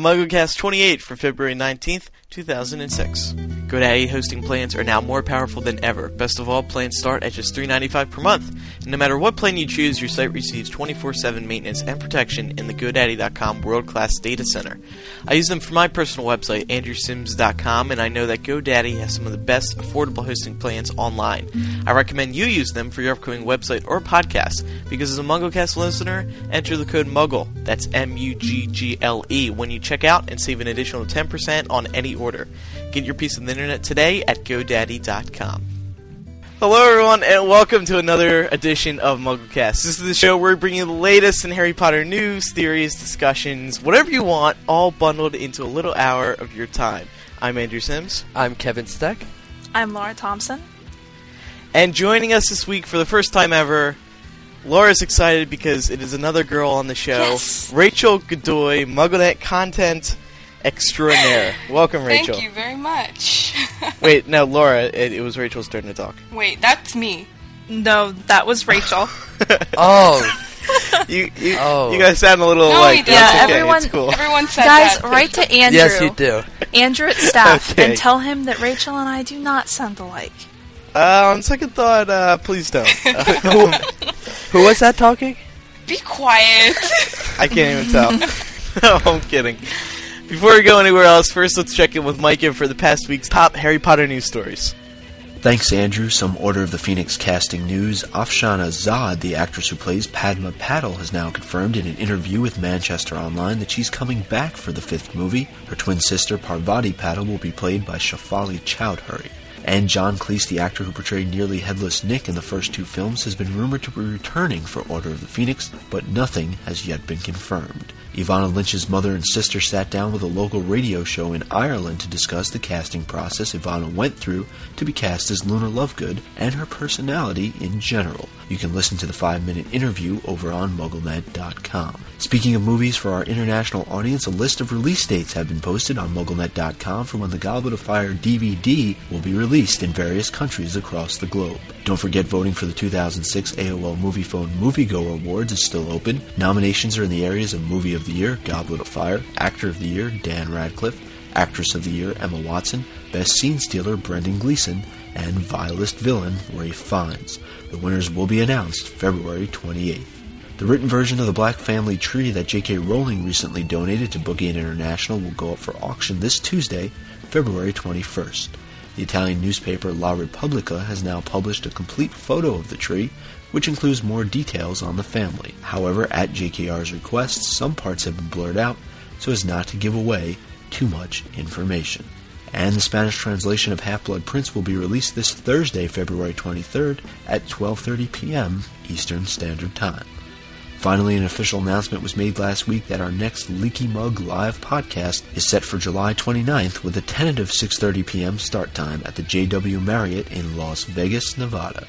MuggleCast 28 for February 19th, 2006. GoDaddy hosting plans are now more powerful than ever. Best of all, plans start at just $3.95 per month. And no matter what plan you choose, your site receives 24 7 maintenance and protection in the GoDaddy.com world class data center. I use them for my personal website, AndrewSims.com, and I know that GoDaddy has some of the best affordable hosting plans online. I recommend you use them for your upcoming website or podcast because as a MuggleCast listener, enter the code MUGGLE, that's M U G G L E, when you check out and save an additional 10% on any order. Get your piece of the internet today at GoDaddy.com. Hello, everyone, and welcome to another edition of MuggleCast. This is the show where we bring you the latest in Harry Potter news, theories, discussions, whatever you want, all bundled into a little hour of your time. I'm Andrew Sims, I'm Kevin Steck. I'm Laura Thompson. and joining us this week for the first time ever, Laura's excited because it is another girl on the show, Yes. Rachel Godoy, MuggleNet content extraordinaire. welcome, Rachel. Thank you very much. Wait, no, Laura, it, it was Rachel's turn to talk. Wait, that's me. No, that was Rachel. Oh, You, you, Oh. you guys sound a little No, like we don't. Yeah, okay, everyone- it's cool. Everyone said Guys, that. write to Andrew. yes, you do. Andrew at staff Okay. and tell him that Rachel and I do not sound alike. Uh, on second thought, uh, please don't. Who, who was that talking? Be quiet. I can't even tell. no, I'm kidding. Before we go anywhere else, first let's check in with Micah for the past week's top Harry Potter news stories. Thanks, Andrew. Some Order of the Phoenix casting news. Afshan Azad, the actress who plays Padma Patil, has now confirmed in an interview with Manchester Online that she's coming back for the fifth movie. Her twin sister, Parvati Patil, will be played by Shefali Chowdhury. And John Cleese, the actor who portrayed nearly headless Nick in the first two films, has been rumored to be returning for Order of the Phoenix, but nothing has yet been confirmed. Evanna Lynch's mother and sister sat down with a local radio show in Ireland to discuss the casting process Evanna went through to be cast as Luna Lovegood and her personality in general. You can listen to the five minute interview over on MuggleNet.com. Speaking of movies, for our international audience, a list of release dates have been posted on MuggleNet.com for when the Goblet of Fire DVD will be released in various countries across the globe. Don't forget voting for the 2006 AOL Moviefone Moviegoer Awards is still open. Nominations are in the areas of Movie of the Year, Goblet of Fire, Actor of the Year, Dan Radcliffe, Actress of the Year, Emma Watson, Best Scene Stealer, Brendan Gleeson, and Vilest Villain, Ralph Fiennes. The winners will be announced February 28th. The written version of the Black Family Tree that J.K. Rowling recently donated to Book Aid International will go up for auction this Tuesday, February 21st. The Italian newspaper La Repubblica has now published a complete photo of the tree, which includes more details on the family. However, at JKR's request, some parts have been blurred out so as not to give away too much information. And the Spanish translation of Half-Blood Prince will be released this Thursday, February 23rd at 12:30 p.m. Eastern Standard Time. Finally, an official announcement was made last week that our next Leaky Mug live podcast is set for July 29th with a tentative 6:30 p.m. start time at the JW Marriott in Las Vegas, Nevada.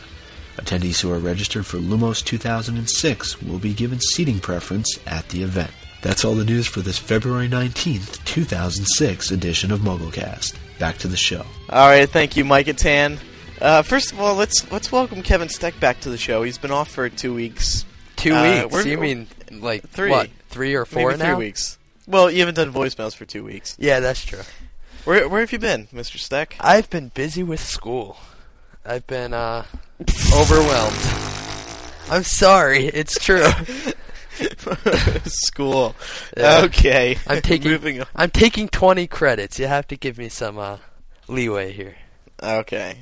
Attendees who are registered for Lumos 2006 will be given seating preference at the event. That's all the news for this February 19th, 2006 edition of MuggleCast. Back to the show. All right, thank you, Micah Tan. Uh, first of all, let's let's welcome Kevin Steck back to the show. He's been off for two weeks, Two Uh, weeks. we're- You mean like Three. What? Three or four maybe three weeks. Well, you haven't done voicemails for two weeks. Yeah, that's true. Where where have you been, Mr. Steck? I've been busy with school. I've been uh overwhelmed. I'm sorry. It's true. School. Yeah. Okay. I'm taking Moving on. I'm taking 20 credits. You have to give me some uh leeway here. Okay.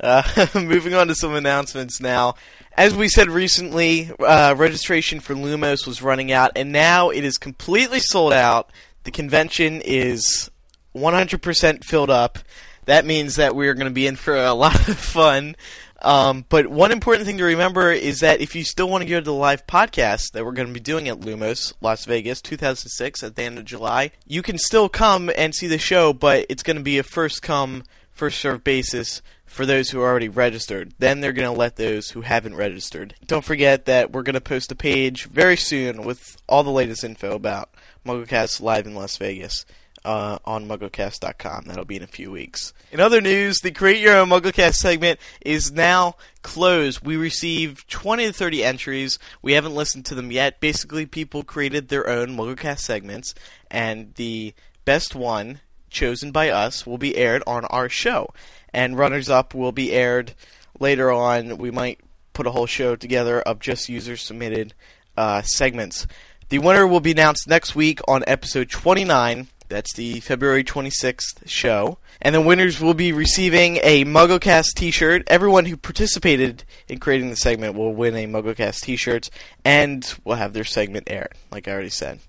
Uh, moving on to some announcements now. As we said recently, uh, registration for Lumos was running out, and now it is completely sold out. The convention is 100% filled up. That means that we're going to be in for a lot of fun. Um, but one important thing to remember is that if you still want to go to the live podcast that we're going to be doing at Lumos, Las Vegas, 2006, at the end of July, you can still come and see the show, but it's going to be a first come, first served basis for those who are already registered. Then they're going to let those who haven't registered. Don't forget that we're going to post a page very soon with all the latest info about MuggleCast live in Las Vegas uh, on MuggleCast.com. That'll be in a few weeks. In other news, the Create Your Own MuggleCast segment is now closed. We received 20 to 30 entries. We haven't listened to them yet. Basically, people created their own MuggleCast segments, and the best one chosen by us will be aired on our show. And runners up will be aired later on. We might put a whole show together of just user submitted uh, segments. The winner will be announced next week on episode 29. That's the February 26th show. And the winners will be receiving a MuggleCast t shirt. Everyone who participated in creating the segment will win a MuggleCast t shirt and will have their segment aired, like I already said.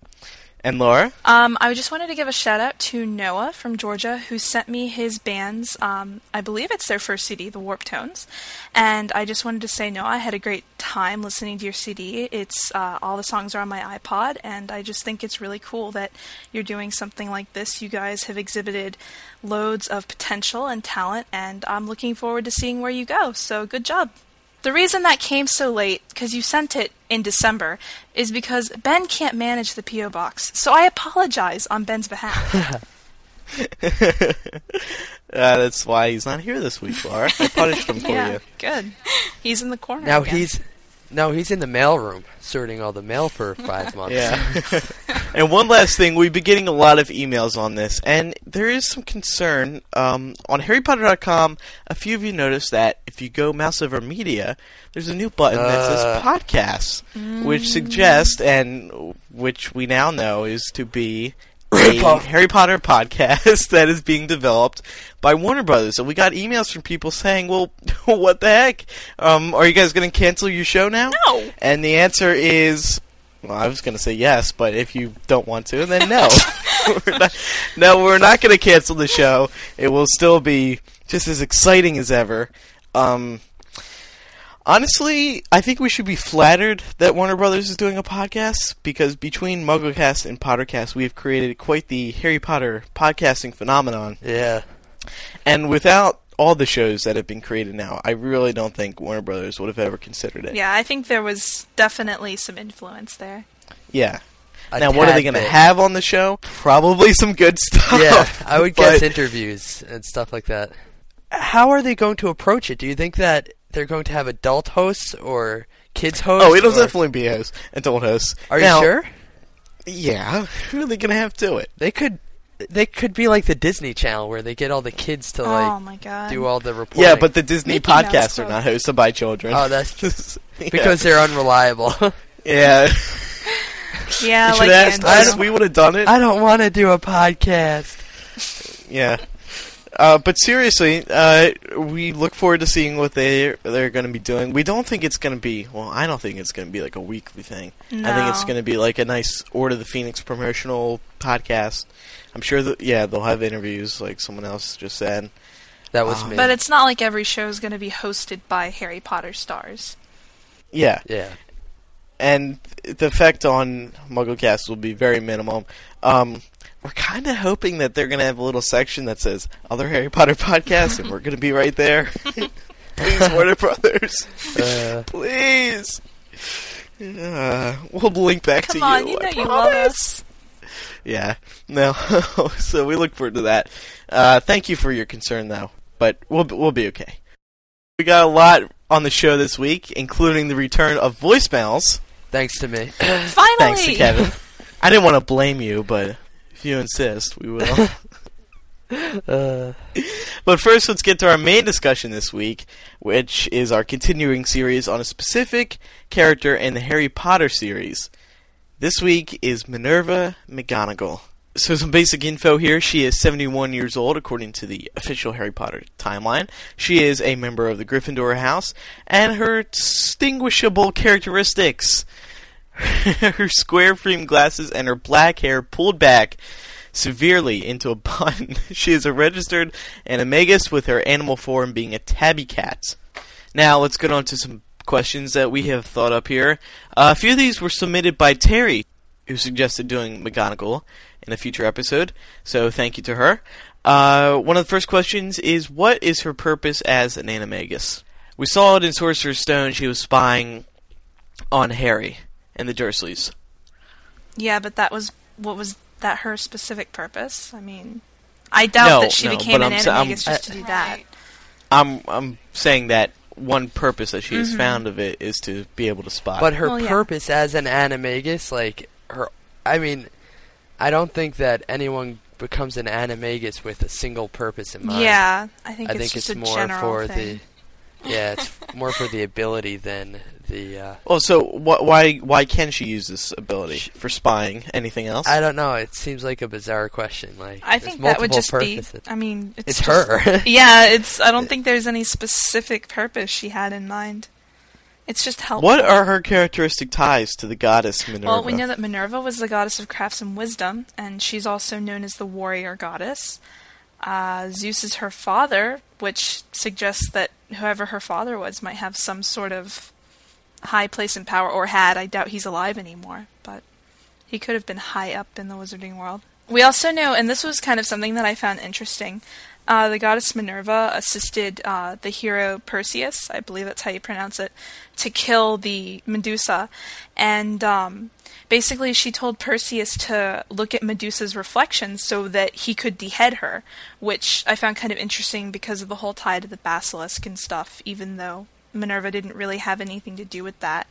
And Laura? Um, I just wanted to give a shout out to Noah from Georgia who sent me his band's, um, I believe it's their first CD, The Warp Tones. And I just wanted to say, Noah, I had a great time listening to your CD. It's uh, all the songs are on my iPod, and I just think it's really cool that you're doing something like this. You guys have exhibited loads of potential and talent, and I'm looking forward to seeing where you go. So good job. The reason that came so late, because you sent it in December, is because Ben can't manage the P.O. box. So I apologize on Ben's behalf. uh, that's why he's not here this week, Laura. I punished him for yeah, you. good. He's in the corner. Now again. he's no, he's in the mailroom sorting all the mail for five months. Yeah. and one last thing, we've been getting a lot of emails on this, and there is some concern. Um, on HarryPotter.com, a few of you noticed that if you go mouse over media, there's a new button that says Uh. podcasts, which suggests, and which we now know is to be Rip off. Harry Potter podcast that is being developed by Warner Brothers. And we got emails from people saying, well, what the heck? Um, are you guys going to cancel your show now? No. And the answer is, well, I was going to say yes, but if you don't want to, then no. we're not, no, we're not going to cancel the show. It will still be just as exciting as ever. Um, honestly, I think we should be flattered that Warner Brothers is doing a podcast because between MuggleCast and Pottercast, we have created quite the Harry Potter podcasting phenomenon. Yeah. And without all the shows that have been created now, I really don't think Warner Brothers would have ever considered it. Yeah, I think there was definitely some influence there. Yeah. A now, what are they going to have on the show? Probably some good stuff. Yeah, I would guess interviews and stuff like that. How are they going to approach it? Do you think that they're going to have adult hosts or kids oh, hosts? Oh, it'll or- definitely be a host, adult hosts. Are Now, you sure? Yeah. Who are they going to have do it? They could. They could be like the Disney Channel where they get all the kids to oh like oh my god. do all the reporting. Yeah, but the Disney Mickey podcasts are not hosted by children. Oh, that's Yeah. because they're unreliable. yeah. yeah, you like asked us. We would have done it. I don't want to do a podcast. Yeah. Uh, but seriously, uh, we look forward to seeing what they they're going to be doing. We don't think it's going to be well. I don't think it's going to be like a weekly thing. No. I think it's going to be like a nice Order the Phoenix promotional podcast. I'm sure that yeah they'll have interviews like someone else just said. That was Ah. me. But it's not like every show is going to be hosted by Harry Potter stars. Yeah, yeah. and the effect on MuggleCast will be very minimal. Um, we're kind of hoping that they're going to have a little section that says other Harry Potter podcasts, and we're going to be right there. Please, Warner Brothers. Uh, Please. Uh, we'll link back Come to on, you. you know I you love us. Yeah. No. so we look forward to that. Uh, thank you for your concern, though. But we'll be- we'll be okay. We got a lot on the show this week, including the return of voicemails. thanks to me. Finally. Thanks to Kevin. I didn't want to blame you, but if you insist, we will. Uh, But first, let's get to our main discussion this week, which is our continuing series on a specific character in the Harry Potter series. This week is Minerva McGonagall. So, some basic info here. She is 71 years old, according to the official Harry Potter timeline. She is a member of the Gryffindor house, and her distinguishable characteristics her square frame glasses and her black hair pulled back severely into a bun. she is a registered animagus with her animal form being a tabby cat. Now let's get on to some questions that we have thought up here. Uh, a few of these were submitted by Terri, who suggested doing McGonagall in a future episode. So thank you to her. Uh, one of the first questions is, what is her purpose as an animagus? We saw it in Sorcerer's Stone. She was spying on Harry and the Dursleys. Yeah, but that was what was that her specific purpose? I mean, I doubt No, that she no, became an I'm sa- I'm- animagus just to do that. Right. I'm I'm saying that one purpose that she has Mhm. found of it is to be able to spy. But her Well, yeah. purpose as an animagus, like her, I mean, I don't think that anyone becomes an animagus with a single purpose in mind. Yeah, I think I it's think just it's a more general for thing. the, yeah, it's more for the ability than the. Uh, well, so wh- why why can she use this ability for spying? Anything else? I don't know. It seems like a bizarre question. Like I think that would just purposes. be. I mean, it's, It's just- her. yeah, it's. I don't think there's any specific purpose she had in mind. It's just helpful. what are her characteristic ties to the goddess Minerva? Well, we know that Minerva was the goddess of crafts and wisdom, and she's also known as the warrior goddess. Uh, Zeus is her father, which suggests that whoever her father was might have some sort of high place in power, or had. I doubt he's alive anymore, but he could have been high up in the wizarding world. We also know, and this was kind of something that I found interesting. Uh, the goddess Minerva assisted uh, the hero Perseus, I believe that's how you pronounce it, to kill the Medusa. And um, basically, she told Perseus to look at Medusa's reflection so that he could behead her, which I found kind of interesting because of the whole tie to the basilisk and stuff, even though Minerva didn't really have anything to do with that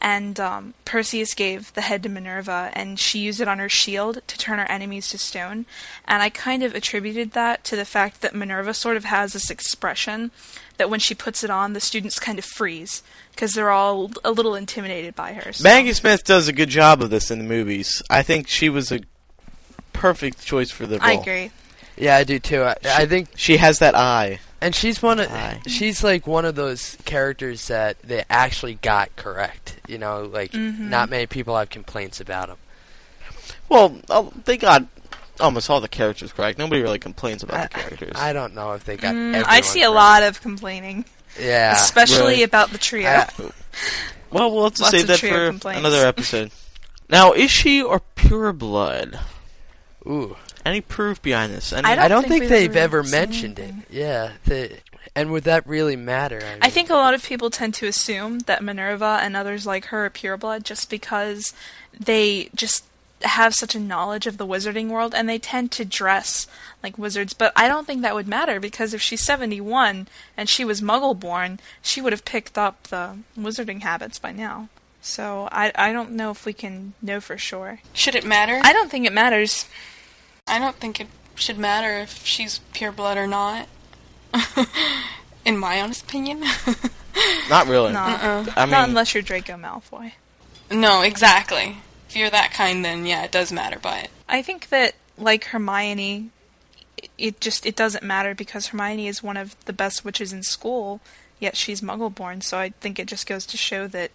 and um, Perseus gave the head to Minerva, and she used it on her shield to turn her enemies to stone. And I kind of attributed that to the fact that Minerva sort of has this expression that when she puts it on, the students kind of freeze because they're all a little intimidated by her. so- Maggie Smith does a good job of this in the movies. I think she was a perfect choice for the role. I agree. yeah, I do too. I, I think, She has that eye. and she's one of, Aye. she's like one of those characters that they actually got correct. You know, like Mhm. not many people have complaints about them. Well, uh, they got almost all the characters correct. Nobody really complains about the characters. I don't know if they got. Mm, I everyone see a correct. lot of complaining, Yeah, especially really. about the trio. I- well, we'll have to Lots save that trio for complaints. another episode. Now, is she or pure blood? ooh. Any proof behind this? Any, I don't I don't think think, they've ever ever mentioned anything. it. Yeah, the, and would that really matter? I mean, think a lot of people tend to assume that Minerva and others like her are pureblood just because they just have such a knowledge of the wizarding world and they tend to dress like wizards. But I don't think that would matter because if she's 71 and she was muggle born, she would have picked up the wizarding habits by now. So I, I don't know if we can know for sure. Should it matter? I don't think it matters. I don't think it should matter if she's pure blood or not. In my honest opinion. not really. No, Uh-uh. I mean, not unless you're Draco Malfoy. no, exactly. If you're that kind, then yeah, it does matter. But I think that like Hermione, it- it just it doesn't matter because Hermione is one of the best witches in school, yet she's Muggle-born. So I think it just goes to show that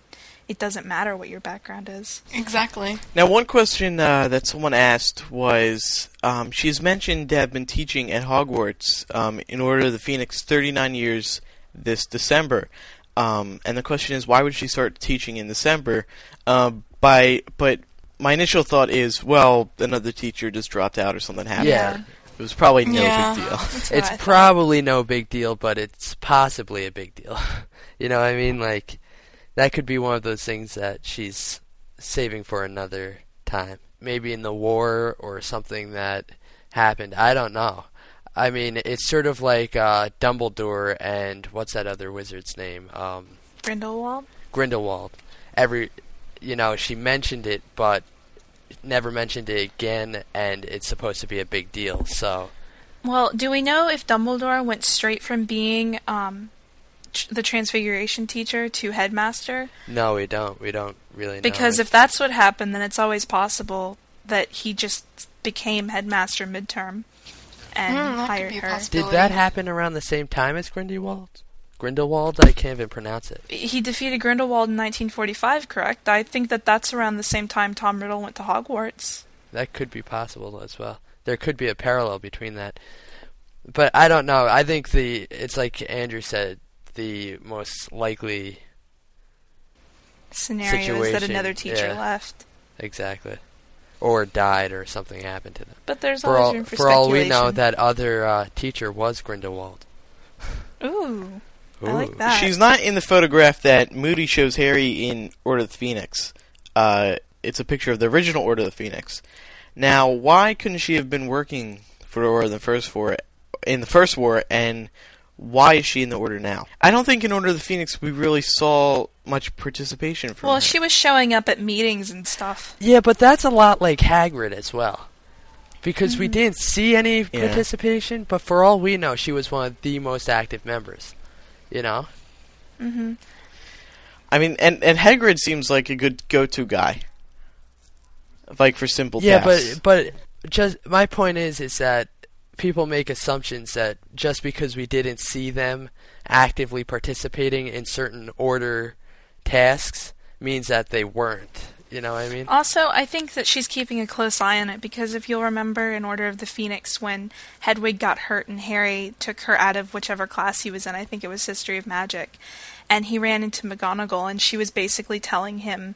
it doesn't matter what your background is. exactly. Now, one question uh, that someone asked was um, she's mentioned to have been teaching at Hogwarts um, in Order of the Phoenix 39 years this December. Um, and the question is, why would she start teaching in December? Um, by but my initial thought is, well, another teacher just dropped out or something happened. Yeah. It was probably no Yeah. big deal. That's it's probably no big deal, but it's possibly a big deal. you know, what I mean, like that could be one of those things that she's saving for another time, maybe in the war or something that happened. I don't know. I mean, it's sort of like uh, Dumbledore and what's that other wizard's name? Um, Grindelwald. Grindelwald. Every, you know, she mentioned it, but never mentioned it again, and it's supposed to be a big deal. So Well, do we know if Dumbledore went straight from being um, the Transfiguration teacher to headmaster? no, we don't. We don't really know. Because if that's what happened, then it's always possible that he just became headmaster midterm and hmm, that could hired her. Did that happen around the same time as Grindelwald? Grindelwald? I can't even pronounce it. He defeated Grindelwald in 1945, correct? I think that that's around the same time Tom Riddle went to Hogwarts. That could be possible as well. There could be a parallel between that. But I don't know. I think the it's like Andrew said, the most likely Scenario is that another teacher yeah. left. exactly. Or died or something happened to them. But there's For always all room for, for all we know that other uh, teacher was Grindelwald. Ooh, I like that. She's not in the photograph that Moody shows Harry in Order of the Phoenix. Uh, it's a picture of the original Order of the Phoenix. Now, why couldn't she have been working for the Order in the first war, in the first war, and why is she in the Order now? I don't think in Order of the Phoenix we really saw much participation from Well, her. she was showing up at meetings and stuff. Yeah, but that's a lot like Hagrid as well. Because we didn't see any Yeah. participation, but for all we know, she was one of the most active members. You know? Mm-hmm. I mean, and and Hagrid seems like a good go-to guy, like for simple things. yeah, tasks. but but just my point is is that people make assumptions that just because we didn't see them actively participating in certain order tasks means that they weren't. You know what I mean? Also, I think that she's keeping a close eye on it because if you'll remember in Order of the Phoenix when Hedwig got hurt and Harry took her out of whichever class he was in, I think it was History of Magic, and he ran into McGonagall and she was basically telling him,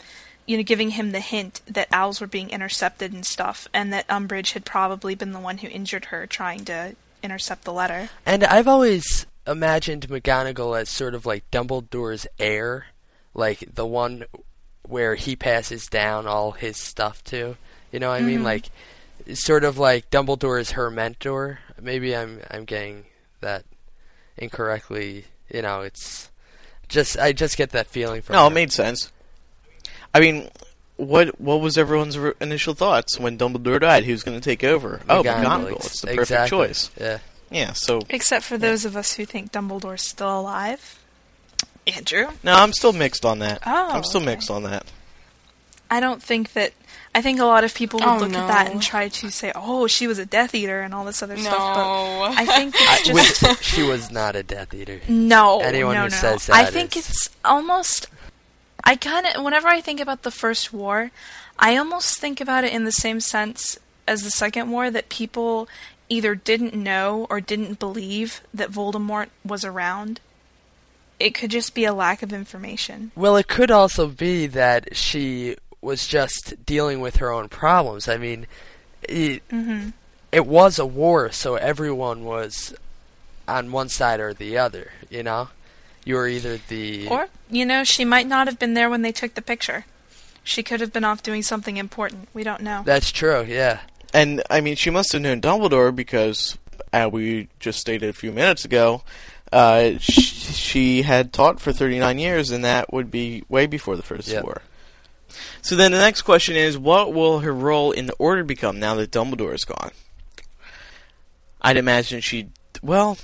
you know, giving him the hint that owls were being intercepted and stuff, and that Umbridge had probably been the one who injured her trying to intercept the letter. And I've always imagined McGonagall as sort of like Dumbledore's heir, like the one where he passes down all his stuff to. You know what I mean? Mhm. Like sort of like Dumbledore is her mentor. Maybe I'm I'm getting that incorrectly. You know, it's just I just get that feeling from no, it made sense. I mean, what what was everyone's r- initial thoughts when Dumbledore died? Who's going to take over? oh, McGonagall. ex- It's the perfect exactly. choice. Yeah. Yeah. So Except for those of us who think Dumbledore's still alive. Andrew? no, I'm still mixed on that. Oh, I'm still okay. mixed on that. I don't think that. I think a lot of people would Oh, look at that and try to say, "Oh, she was a Death Eater" and all this other No. stuff. But I think it's I- just with- she was not a Death Eater. no. anyone no, who no. says I think is- it's almost. I kind of whenever I think about the first war, I almost think about it in the same sense as the second war that people either didn't know or didn't believe that Voldemort was around. It could just be a lack of information. Well, it could also be that she was just dealing with her own problems. I mean, it, hmm it was a war, so everyone was on one side or the other. You know, you were either the Or, you know, she might not have been there when they took the picture. She could have been off doing something important. We don't know. that's true. Yeah, And I mean, she must have known Dumbledore because, uh, we just stated a few minutes ago, uh, sh- she had taught for 39 years, and that would be way before the First Yep. War. So then the next question is, what will her role in the Order become now that Dumbledore is gone? I'd imagine she, well,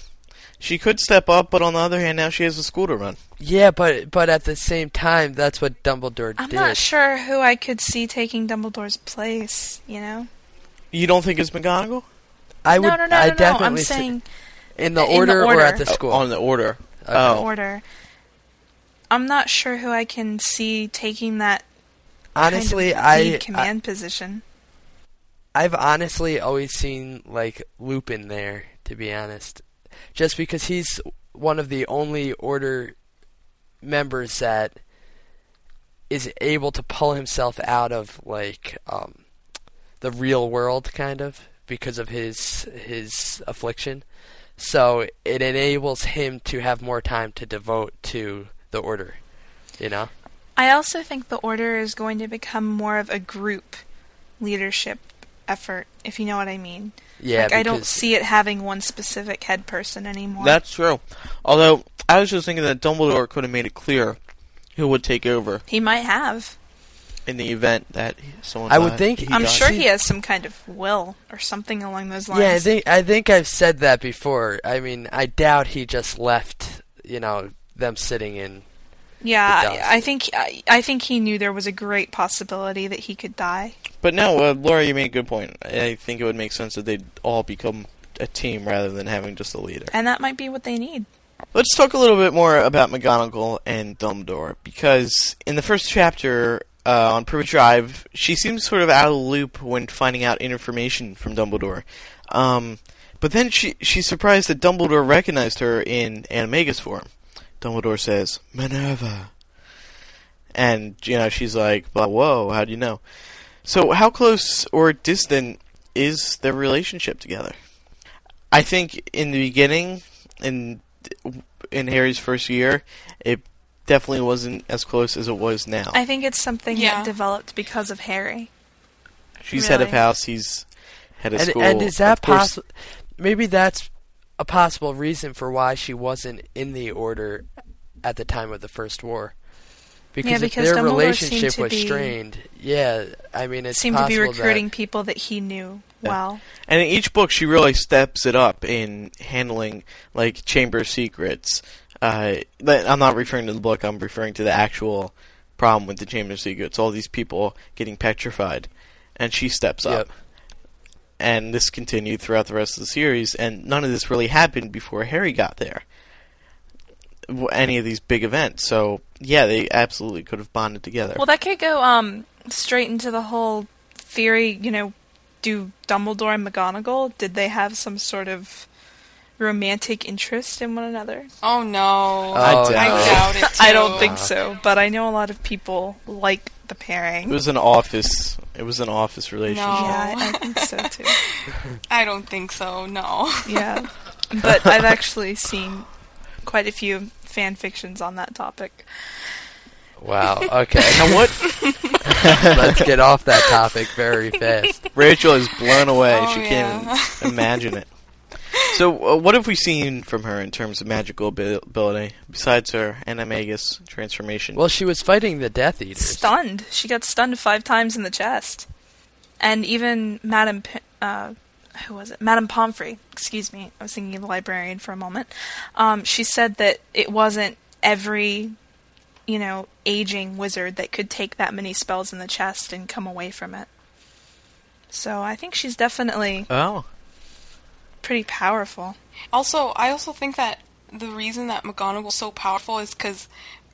she could step up, but on the other hand, now she has a school to run. yeah, but but at the same time, that's what Dumbledore did. I'm not sure who I could see taking Dumbledore's place, you know? You don't think it's McGonagall? I would. no, no, no, I no, no. definitely I'm saying in the in the order, or at the Oh, school. on the Order. Okay. Oh. order. I'm not sure who I can see taking that Honestly, kind of I, lead I command position. I've honestly always seen like Lupin there, to be honest, just because he's one of the only Order members that is able to pull himself out of like um, the real world, kind of because of his his affliction. So it enables him to have more time to devote to the Order. You know. I also think the order is going to become more of a group leadership effort, if you know what I mean. Yeah. like I don't see it having one specific head person anymore. That's true. Although, I was just thinking that Dumbledore could have made it clear who would take over he might have. in the event that someone I would think- He I'm died. sure he has some kind of will or something along those lines. Yeah, I think I think I've said that before. I mean, I doubt he just left, you know, them sitting in. Yeah, I, think I, I think he knew there was a great possibility that he could die. But no, uh, Laura, you made a good point. I think it would make sense that they'd all become a team rather than having just a leader. And that might be what they need. Let's talk a little bit more about McGonagall and Dumbledore because in the first chapter uh, on Privet Drive, she seems sort of out of the loop when finding out information from Dumbledore. Um, but then she she's surprised that Dumbledore recognized her in Animagus form. Dumbledore says, "Minerva," and you know she's like, "Well, "Whoa, how do you know?" So, how close or distant is their relationship together? I think in the beginning, in in Harry's first year, it definitely wasn't as close as it was now. I think it's something Yeah. that developed because of Harry. She's head of house. He's head of and, school. and is that possible? Maybe that's a possible reason for why she wasn't in the order at the time of the First War. Because, if because their Dumbledore relationship was be- strained, yeah, I mean, it seemed to be recruiting That, people that he knew Yeah. well. And in each book, she really steps it up in handling like Chamber Secrets. Uh, but I'm not referring to the book. I'm referring to the actual problem with the Chamber Secrets. All these people getting petrified, and she steps up. And this continued throughout the rest of the series, and none of this really happened before Harry got there. Any of these big events, so yeah, they absolutely could have bonded together. Well, that could go um straight into the whole theory. You know, do Dumbledore and McGonagall did they have some sort of romantic interest in one another? Oh no. Oh, I doubt I it. doubt it. I don't think so, but I know a lot of people like the pairing. it was an office. It was an office relationship. No. yeah, I, I think so too. I don't think so. No. Yeah, but I've actually seen quite a few fan fictions on that topic. wow, okay, now what let's get off that topic very fast. Rachel is blown away. Oh, she yeah. can't imagine it. So, uh, what have we seen from her in terms of magical ability besides her animagus transformation? Well, she was fighting the Death Eaters. Stunned. She got stunned five times in the chest, and even Madame, P- uh, who was it? Madame Pomfrey. Excuse me. I was thinking of the librarian for a moment. Um, she said that it wasn't every, you know, aging wizard that could take that many spells in the chest and come away from it. So I think she's definitely oh, pretty powerful. Also, I also think that the reason that McGonagall McGonagall's so powerful is because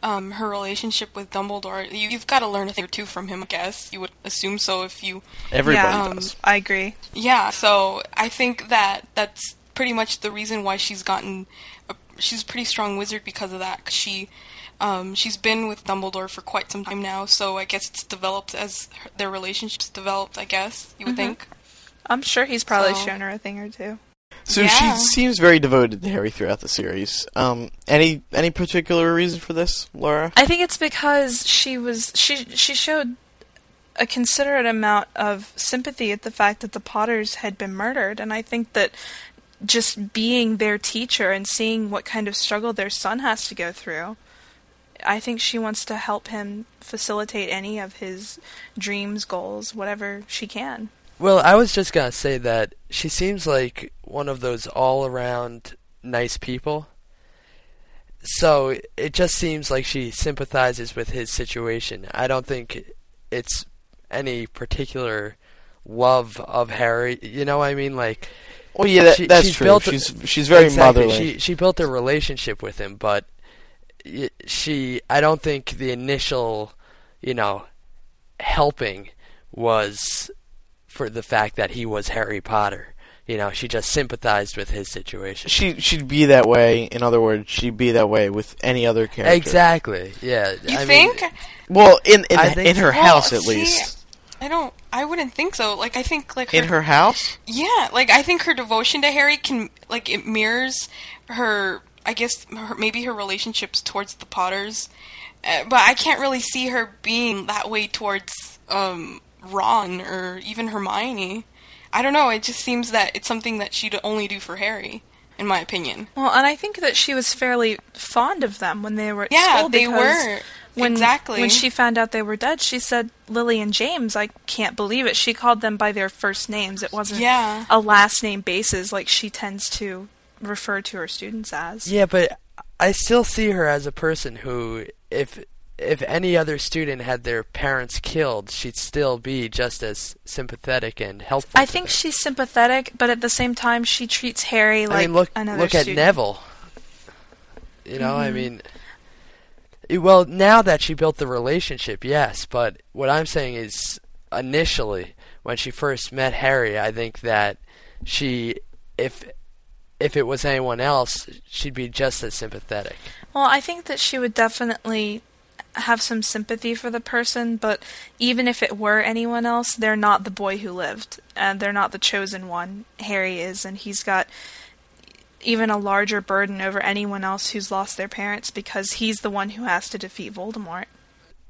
um, her relationship with Dumbledore. You, you've got to learn a thing or two from him, I guess. You would assume so if you. everybody yeah, um, does. I agree. Yeah, so I think that that's pretty much the reason why she's gotten. A, she's a pretty strong wizard because of that. 'cause she. Um, she's been with Dumbledore for quite some time now, so I guess it's developed as her, their relationship's developed. I guess you would think. I'm sure he's probably So- shown her a thing or two. So yeah. she seems very devoted to Harry throughout the series. Um, any any particular reason for this, Laura? I think it's because she was she she showed a considerate amount of sympathy at the fact that the Potters had been murdered, and I think that just being their teacher and seeing what kind of struggle their son has to go through, I think she wants to help him facilitate any of his dreams, goals, whatever she can. Well, I was just gonna say that she seems like one of those all-around nice people. So it just seems like she sympathizes with his situation. I don't think it's any particular love of Harry. You know what I mean? Like Well, yeah, that, She- that's she's true. built she's she's very exactly, motherly. She she built a relationship with him, but she I don't think the initial, you know, helping was for the fact that he was Harry Potter. You know, she just sympathized with his situation. She she'd be that way. In other words, she'd be that way with any other character. Exactly. Yeah. You I think? Mean, Well, in in, think in her Well, house at see, least. I don't. I wouldn't think so. Like I think like In her house. Yeah, like I think her devotion to Harry can like it mirrors her. I guess her, maybe her relationships towards the Potters, uh, but I can't really see her being that way towards um, Ron or even Hermione. I don't know. It just seems that it's something that she'd only do for Harry, in my opinion. Well, and I think that she was fairly fond of them when they were at Yeah, school. they were. When, Exactly. When she found out they were dead, she said, Lily and James, I can't believe it. She called them by their first names. It wasn't Yeah. a last name basis like she tends to refer to her students as. yeah, but I still see her as a person who, if if any other student had their parents killed, she'd still be just as sympathetic and helpful. I think them. she's sympathetic, but at the same time, she treats Harry like I mean, look another look at student. Neville. You know, Mm-hmm. I mean, it- well, now that she built the relationship, yes. But what I'm saying is, initially, when she first met Harry, I think that she, if if it was anyone else, she'd be just as sympathetic. Well, I think that she would definitely have some sympathy for the person, but even if it were anyone else, they're not the boy who lived, and they're not the chosen one. Harry is, and he's got even a larger burden over anyone else who's lost their parents because he's the one who has to defeat Voldemort.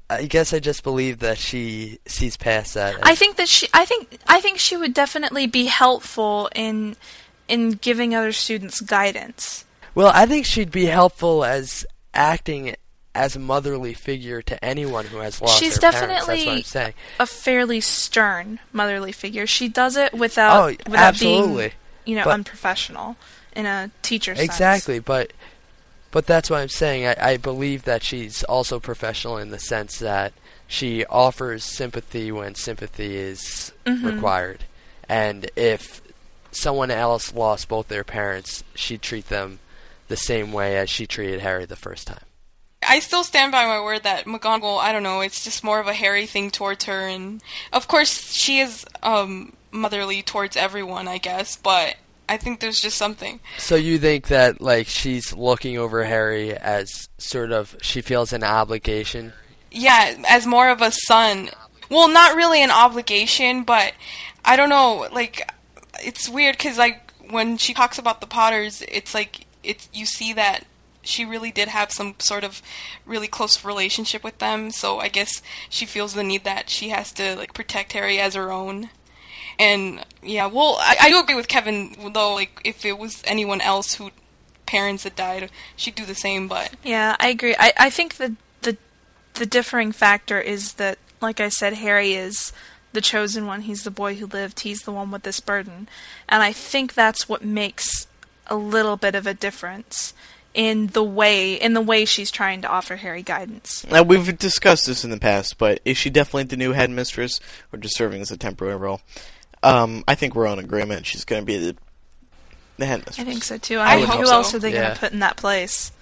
I guess I just believe that she sees past that. I think that she I think I think she would definitely be helpful in in giving other students guidance. Well, I think she'd be helpful as acting as a motherly figure to anyone who has lost She's their parents. That's what definitely I'm saying. A fairly stern motherly figure. She does it without Oh, without absolutely. being you know But- unprofessional in a teacher sense. Exactly, but but that's what I'm saying. I, I believe that she's also professional in the sense that she offers sympathy when sympathy is Mm-hmm. required, and if someone else lost both their parents, she'd treat them the same way as she treated Harry the first time. I still stand by my word that McGonagall, I don't know, it's just more of a Harry thing towards her, and of course she is um, motherly towards everyone, I guess, but I think there's just something. So you think that like she's looking over Harry as sort of she feels an obligation? Yeah, as more of a son. Well, not really an obligation, but I don't know, like it's weird cuz like when she talks about the Potters, it's like it's you see that she really did have some sort of really close relationship with them, so I guess she feels the need that she has to like protect Harry as her own. And yeah, well, I, I do agree with Kevin though. Like, if it was anyone else who parents had died, she'd do the same. But Yeah, I agree. I, I think the the the differing factor is that, like I said, Harry is the chosen one. He's the boy who lived. He's the one with this burden, and I think that's what makes a little bit of a difference in the way in the way she's trying to offer Harry guidance. Now we've discussed this in the past, but is she definitely the new headmistress, or just serving as a temporary role? Um, I think we're on agreement. She's going to be the the headmistress. I think so too. I I mean, hope who so. else are they Yeah. going to put in that place?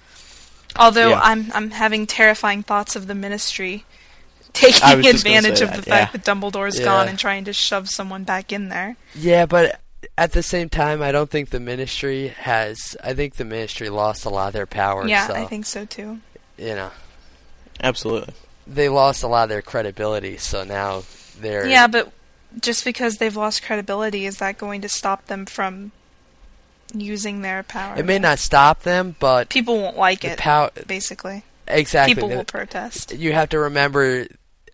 Although Yeah. I'm I'm having terrifying thoughts of the Ministry taking I was just gonna advantage of that, the fact yeah. that Dumbledore's Yeah. gone and trying to shove someone back in there. Yeah, but at the same time, I don't think the ministry has. I think the ministry lost a lot of their power. yeah, so, I think so too. you know Absolutely. they lost a lot of their credibility. So now they're Yeah, but just because they've lost credibility, is that going to stop them from using their power? It may not stop them, but People won't like it. power basically, exactly. people the- will protest. you have to remember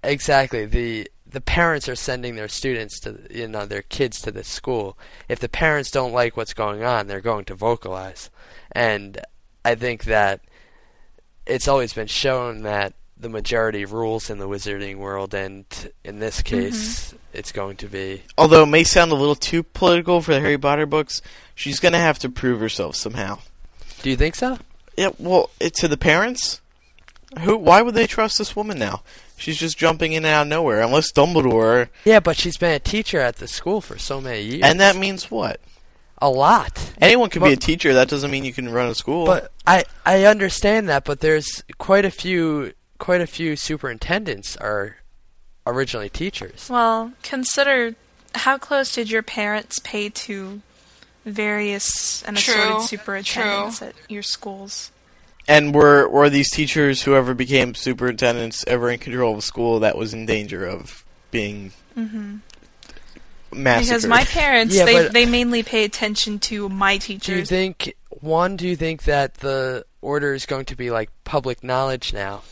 exactly the the parents are sending their students to you know their kids to this school. If the parents don't like what's going on, they're going to vocalize. And I think that it's always been shown that the majority rules in the wizarding world and in this mm-hmm. case it's going to be Although it may sound a little too political for the Harry Potter books, she's going to have to prove herself somehow. Do you think so? Yeah, well, it, to the parents, who? Why would they trust this woman now? She's just jumping in and out of nowhere, unless Dumbledore. Yeah, but she's been a teacher at the school for so many years. And that means what? a lot. Anyone can be a teacher. That doesn't mean you can run a school. But I I understand that, but there's quite a few quite a few superintendents are originally teachers. Well, consider how close did your parents pay to various and True, assorted superintendents at your schools? And were were these teachers, whoever became superintendents, ever in control of a school that was in danger of being mm-hmm. massacred? Because my parents, Yeah, they but- they mainly pay attention to my teachers. Do you think one? Do you think that the order is going to be like public knowledge now?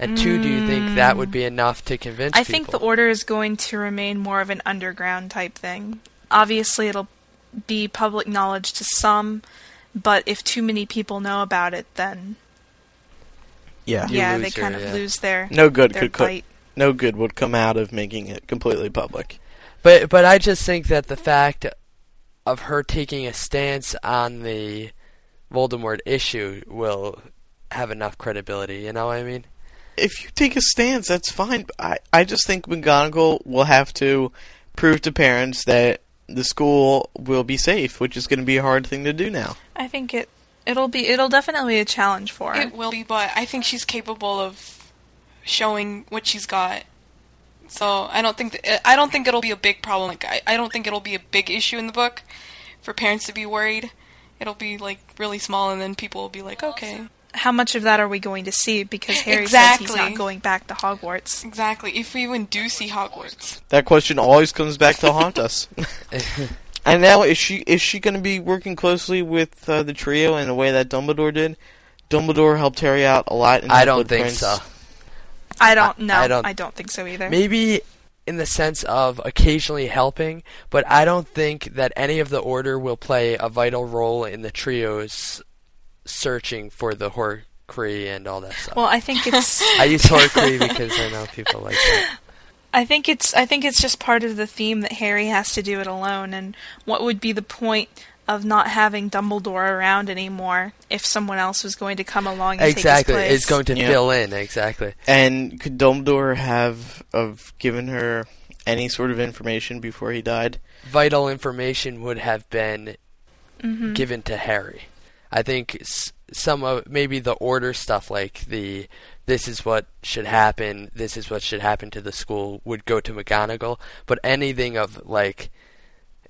And two, do you think that would be enough to convince? Mm. I think the order is going to remain more of an underground type thing. Obviously, it'll be public knowledge to some, but if too many people know about it, then yeah, You yeah, lose they kind your- of yeah. lose their no good their could co- no good would come out of making it completely public. But but I just think that the fact of her taking a stance on the Voldemort issue will have enough credibility. You know what I mean? If you take a stance, that's fine. I I just think McGonagall will have to prove to parents that the school will be safe, which is going to be a hard thing to do now. I think it it'll be it'll definitely be a challenge for her. It will be, but I think she's capable of showing what she's got. So I don't think th- I don't think it'll be a big problem. Like I, I don't think it'll be a big issue in the book for parents to be worried. It'll be like really small, and then people will be like, okay, How much of that are we going to see? Because Harry says he's not going back to Hogwarts. exactly. If we even do see Hogwarts, That question always comes back to haunt us. and now, is she is she going to be working closely with uh, the trio in a way that Dumbledore did? Dumbledore helped Harry out a lot. In I don't think Prince. so. I don't know. I I don't- don't, think so either. Maybe in the sense of occasionally helping, but I don't think that any of the order will play a vital role in the trio's searching for the Horcrux and all that stuff. Well, I think it's I use Horcrux because I know people like that. I think it's I think it's just part of the theme that Harry has to do it alone and what would be the point of not having Dumbledore around anymore if someone else was going to come along and Exactly, take his place. it's going to Yeah. fill in exactly. And could Dumbledore have of given her any sort of information before he died? Vital information would have been Mhm. given to Harry. I think some of maybe the order stuff like the this is what should happen, this is what should happen to the school would go to McGonagall, but anything of like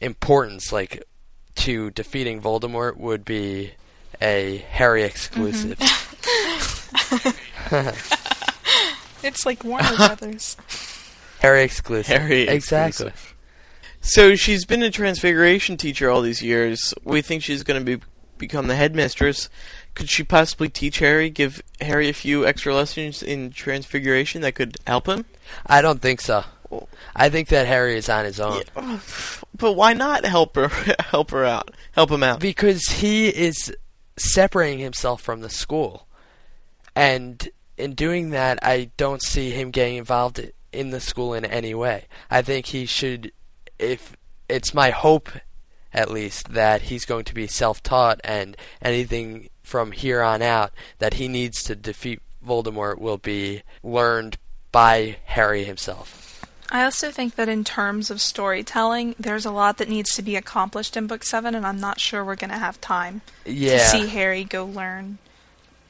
importance like to defeating Voldemort would be a Harry exclusive. Mm-hmm. It's like Warner Brothers. Harry exclusive. Harry Exactly. exclusive. So she's been a transfiguration teacher all these years. We think she's going to be become the headmistress. Could she possibly teach Harry, give Harry a few extra lessons in transfiguration that could help him? I don't think so. I think that Harry is on his own. Yeah, oh, but why not help her help her out? Help him out. because he is separating himself from the school, and in doing that, I don't see him getting involved in the school in any way. I think he should, if it's my hope, at least that he's going to be self-taught, and anything from here on out that he needs to defeat Voldemort will be learned by Harry himself. I also think that in terms of storytelling, there's a lot that needs to be accomplished in book 7 and I'm not sure we're going to have time Yeah. to see Harry go learn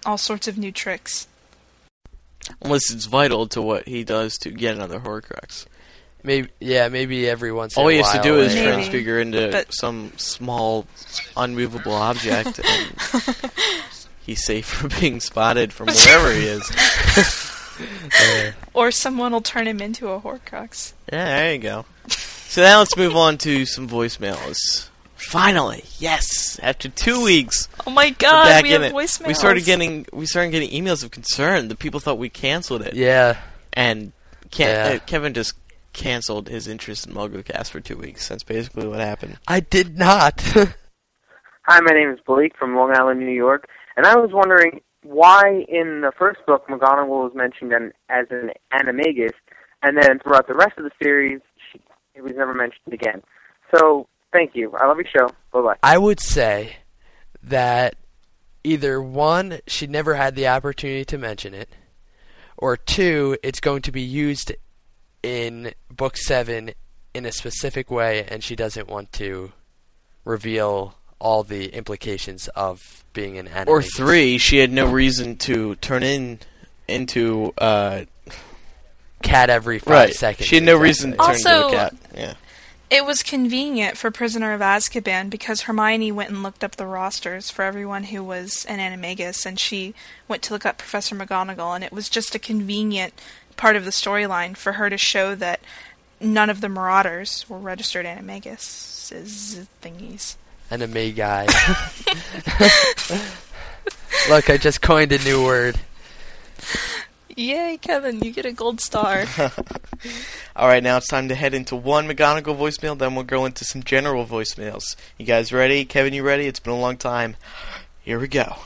all sorts of new tricks. Unless it's vital to what he does to get another Horcrux. Maybe yeah, maybe every once in a while. All in he a has to do is like- Maybe. transfigure into But- some small, unmovable object, and he's safe from being spotted from wherever he is. Uh, Or someone will turn him into a Horcrux. Yeah, there you go. So now let's move on to some voicemails. Finally, yes! After two weeks, Oh my god, we have it. voicemails. We started getting we started getting emails of concern. The people thought we canceled it, yeah. and Ke- Yeah. uh, Kevin just canceled his interest in MuggleCast for two weeks. That's basically what happened. I did not. Hi, my name is Blake from Long Island, New York, and I was wondering why in the first book McGonagall was mentioned as an animagus, and then throughout the rest of the series, she, it was never mentioned again. So, thank you. I love your show. Bye bye. I would say that either one, she never had the opportunity to mention it, or two, it's going to be used in book seven in a specific way, and she doesn't want to reveal all the implications of being an animagus. Or three, she had no reason to turn in into uh, cat every five right. seconds. She had no exactly. reason to turn into Also- a cat. Yeah. It was convenient for Prisoner of Azkaban because Hermione went and looked up the rosters for everyone who was an animagus, and she went to look up Professor McGonagall, and it was just a convenient part of the storyline for her to show that none of the Marauders were registered animagus thingies. Anime guy. Look, I just coined a new word. Yay, Kevin, you get a gold star. All right, now it's time to head into one McGonagall voicemail. Then we'll go into some general voicemails. You guys ready? Kevin, you ready? It's been a long time. Here we go.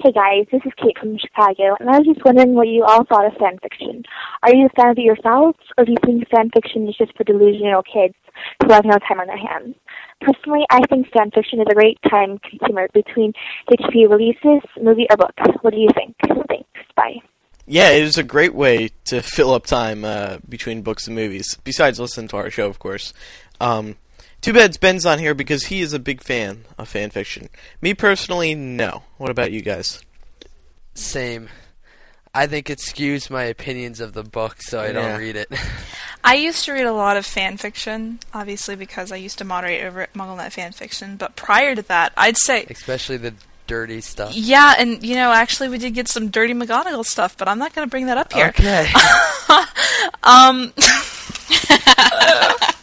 Hey guys, this is Kate from Chicago, and I was just wondering what you all thought of fan fiction. Are you a fan of it yourselves, or do you think fan fiction is just for delusional kids who have no time on their hands? Personally, I think fan fiction is a great time consumer between HBO releases, movie, or book. What do you think? Thanks. Bye. Yeah, it is a great way to fill up time uh, between books and movies. Besides listening to our show, of course. Um, too bad Ben's on here because he is a big fan of fan fiction. Me personally, no. What about you guys? Same. I think it skews my opinions of the book, so I Yeah. don't read it. I used to read a lot of fan fiction, obviously because I used to moderate over at MuggleNet Fan Fiction, but prior to that, I'd say Especially the dirty stuff. Yeah, and you know, actually, we did get some dirty McGonagall stuff, but I'm not going to bring that up here. Okay. Um,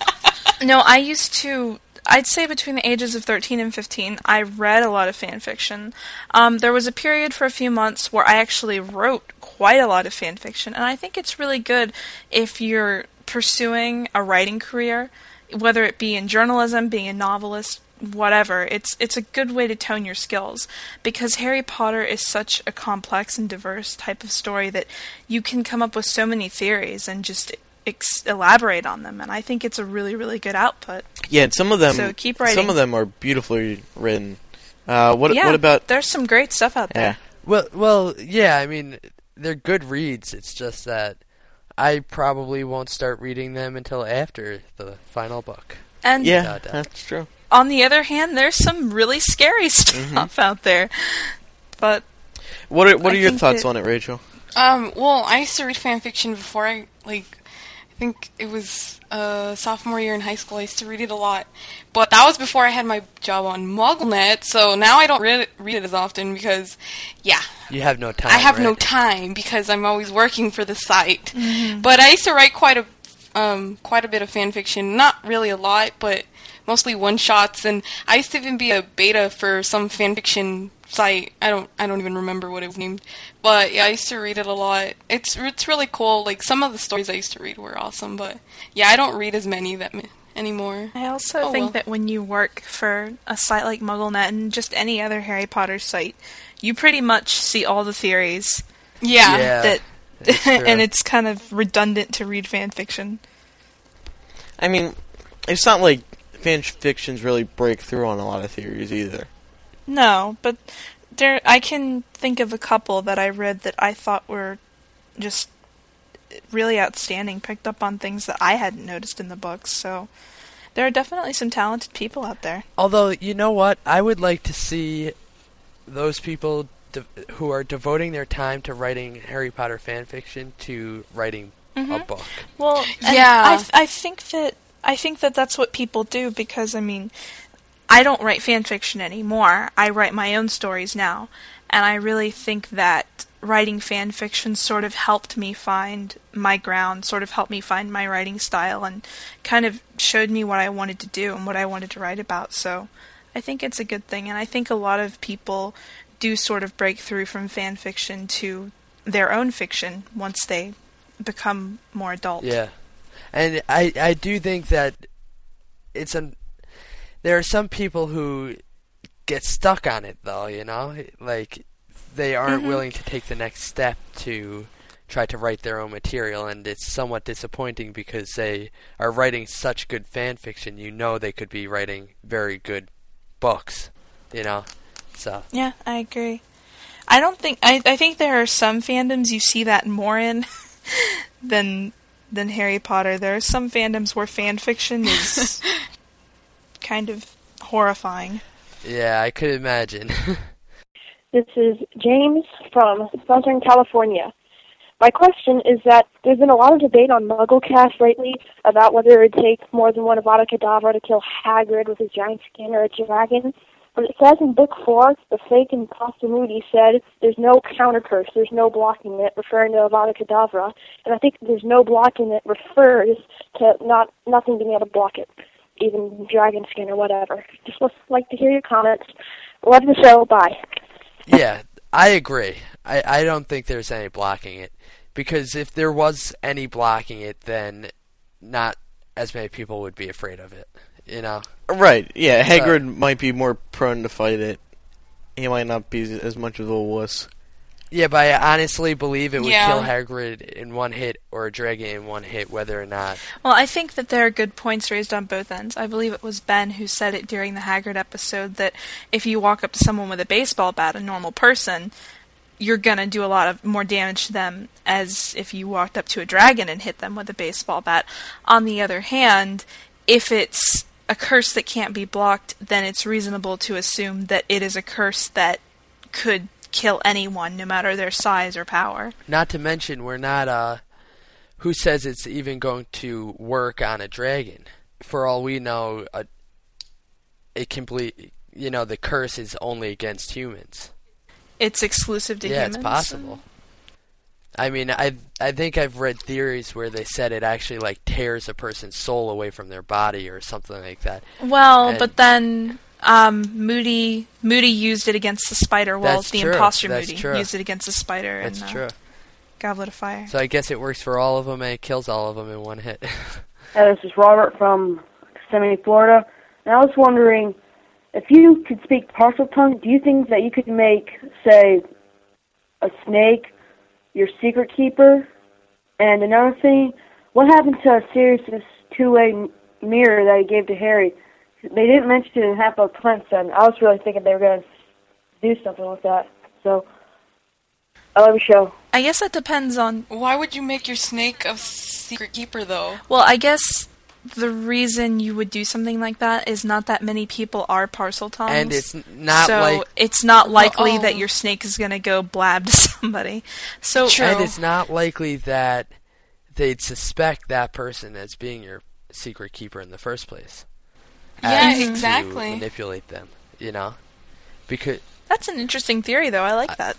no, I used to. I'd say between the ages of 13 and 15, I read a lot of fan fiction. Um, there was a period for a few months where I actually wrote quite a lot of fan fiction, and I think it's really good if you're pursuing a writing career, whether it be in journalism, being a novelist, whatever. It's it's a good way to tone your skills because Harry Potter is such a complex and diverse type of story that you can come up with so many theories and just ex- elaborate on them, and I think it's a really, really good output. Yeah, and some of them. So keep writing. Some of them are beautifully written. Uh, what yeah, what about? There's some great stuff out Yeah, there. Well, well, yeah. I mean, they're good reads. It's just that I probably won't start reading them until after the final book. And yeah, Without that's true. on the other hand, there's some really scary Mm-hmm. stuff out there. But What are what are I your thoughts that- on it, Rachel? Um, well, I used to read fan fiction before I like. I think it was uh, sophomore year in high school. I used to read it a lot, but that was before I had my job on MuggleNet. So now I don't read it, read it as often because, yeah, You have no time. I have no time because I'm always working for the site. But I used to write quite a um, quite a bit of fan fiction. Not really a lot, but mostly one shots. And I used to even be a beta for some fan fiction site. I don't I don't even remember what it was named. But yeah, I used to read it a lot. It's it's really cool. Like some of the stories I used to read were awesome. But yeah, I don't read as many that m- anymore. I also Oh, think well. that when you work for a site like MuggleNet and just any other Harry Potter site, you pretty much see all the theories Yeah. Yeah. that it's and it's kind of redundant to read fan fiction. I mean, it's not like fan fictions really break through on a lot of theories either. No, but there I can think of a couple that I read that I thought were just really outstanding, picked up on things that I hadn't noticed in the books. So there are definitely some talented people out there. Although you know what, I would like to see those people de- who are devoting their time to writing Harry Potter fan fiction to writing a Mhm. book. Well, Yeah. I th- I think that I think that that's what people do because I mean, I don't write fan fiction anymore. I write my own stories now, and I really think that writing fan fiction sort of helped me find my ground, sort of helped me find my writing style, and kind of showed me what I wanted to do and what I wanted to write about. So, I think it's a good thing, and I think a lot of people do sort of break through from fan fiction to their own fiction once they become more adult. Yeah, and I I do think that it's an there are some people who get stuck on it though. You know, like they aren't Mhm. willing to take the next step to try to write their own material, and it's somewhat disappointing because they are writing such good fan fiction. You know, they could be writing very good books. You know, so Yeah, I agree. I don't think I I think there are some fandoms you see that more in than than Harry Potter. There are some fandoms where fan fiction is kind of horrifying. yeah, I could imagine. This is James from Southern California. My question is that there's been a lot of debate on MuggleCast lately about whether it would take more than one Avada Kedavra to kill Hagrid with his giant skin or a dragon. But it says in Book 4, the fake and imposter Moody said there's no counter curse, there's no blocking it, referring to Avada Kedavra. And I think there's no blocking it refers to not nothing being able to block it, even dragon skin or whatever. Just would like to hear your comments. Love the show. Bye. Yeah, I agree. I, I don't think there's any blocking it. Because if there was any blocking it, then not as many people would be afraid of it. You know? Right? Yeah, Hagrid might be more prone to fight it. He might not be as much of a wuss. Yeah, but I honestly believe it would Yeah. kill Hagrid in one hit or a dragon in one hit, whether or not. Well, I think that there are good points raised on both ends. I believe it was Ben who said it during the Hagrid episode that if you walk up to someone with a baseball bat, a normal person, you're gonna do a lot of more damage to them as if you walked up to a dragon and hit them with a baseball bat. On the other hand, if it's a curse that can't be blocked, then it's reasonable to assume that it is a curse that could kill anyone, no matter their size or power. Not to mention, we're not, uh. Who says it's even going to work on a dragon? For all we know, a, it complete. You know, the curse is only against humans. It's exclusive to yeah, humans. it's possible. I mean, I I think I've read theories where they said it actually like tears a person's soul away from their body or something like that. Well, And- but then um, Moody Moody used it against the spider. Well, That's the true. imposter That's Moody true. used it against the spider That's in uh, true. Goblet of Fire. So I guess it works for all of them and it kills all of them in one hit. Uh, this is Robert from Kissimmee, Florida. And I was wondering, if you could speak Parseltongue, do you think that you could make, say, a snake your secret keeper? And another thing, what happened to Sirius's two-way mirror that he gave to Harry? They didn't mention it in Half Blood Prince, and I was really thinking they were going to do something with that. So, I love your show. I guess that depends on. Why would you make your snake a secret keeper, though? Well, I guess the reason you would do something like that is not that many people are Parseltongues. and it's not so like it's not likely oh. that your snake is going to go blab to somebody. So True. and it's not likely that they'd suspect that person as being your secret keeper in the first place. Yeah, exactly. manipulate them, you know, because that's an interesting theory, though. I like that.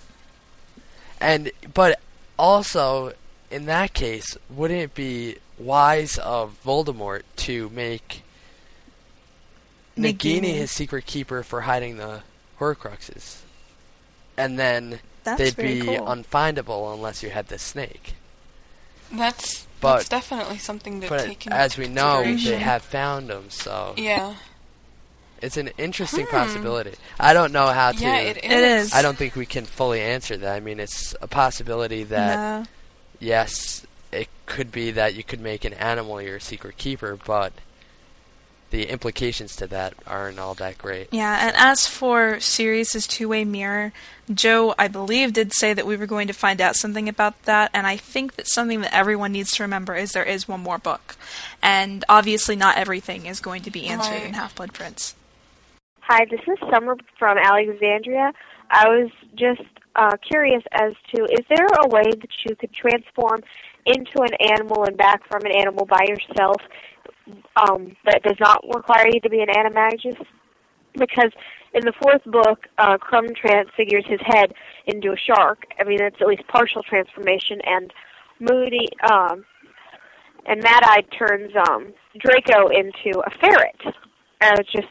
and but also in that case, wouldn't it be wise of Voldemort to make Nagini Nagini. his secret keeper for hiding the Horcruxes, and then That's they'd be cool. unfindable unless you had the snake. That's But- that's definitely something to But take into as we know, they have found them, so Yeah. it's an interesting Hmm. possibility. I don't know how to. Yeah, it is. It is. I don't think we can fully answer that. I mean, it's a possibility that no. yes, it could be that you could make an animal your secret keeper, but the implications to that aren't all that great. Yeah, and as for Sirius's two-way mirror, Joe, I believe, did say that we were going to find out something about that, and I think that something that everyone needs to remember is there is one more book, and obviously not everything is going to be answered Right. in Half-Blood Prince. Hi, this is Summer from Alexandria. I was just uh, curious as to is there a way that you could transform into an animal and back from an animal by yourself um, that does not require you to be an animagus? Because in the fourth book, uh, Krum transfigures his head into a shark. I mean, it's at least partial transformation, and Moody um, and Mad Eye turns um, Draco into a ferret. And it's just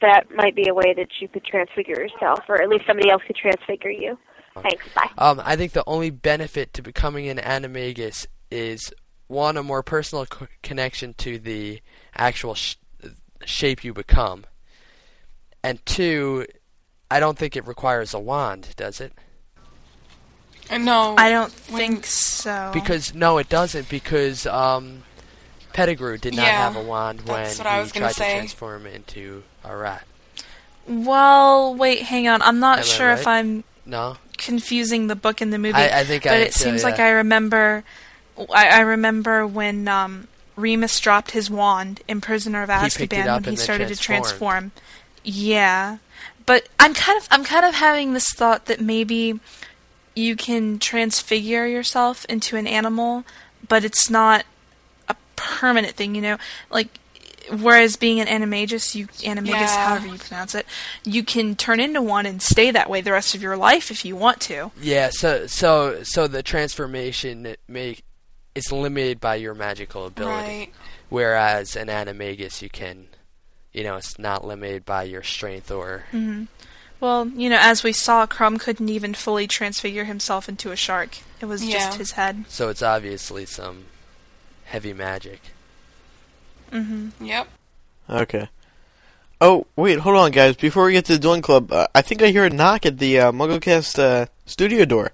that might be a way that you could transfigure yourself, or at least somebody else could transfigure you. Thanks. Bye. Um, I think the only benefit to becoming an animagus is one a more personal co- connection to the actual sh- shape you become, and two, I don't think it requires a wand, does it? Uh, No. I don't think so. Because no, it doesn't. Because um, Pettigrew did not Yeah, have a wand when that's what I was he gonna tried say. to transform into a rat. well, wait, hang on. I'm not Am I sure if? I'm No, confusing the book and the movie. I, I think but I. it seems yeah. like I remember. I, I remember when um, Remus dropped his wand in Prisoner of He picked it Azkaban when he started to transform. Yeah, but I'm kind of I'm kind of having this thought that maybe you can transfigure yourself into an animal, but it's not a permanent thing. You know, like whereas being an animagus, you animagus, Yeah. however you pronounce it, you can turn into one and stay that way the rest of your life if you want to. Yeah, so so so the transformation make is limited by your magical ability, Right. whereas an animagus you can, you know, it's not limited by your strength or. Well, you know, as we saw, Krum couldn't even fully transfigure himself into a shark. It was Yeah. just his head. So it's obviously some heavy magic. Mm-hmm. Yep. Okay. Oh, wait, hold on, guys. Before we get to the Dueling Club, uh, I think I hear a knock at the uh, MuggleCast uh, studio door.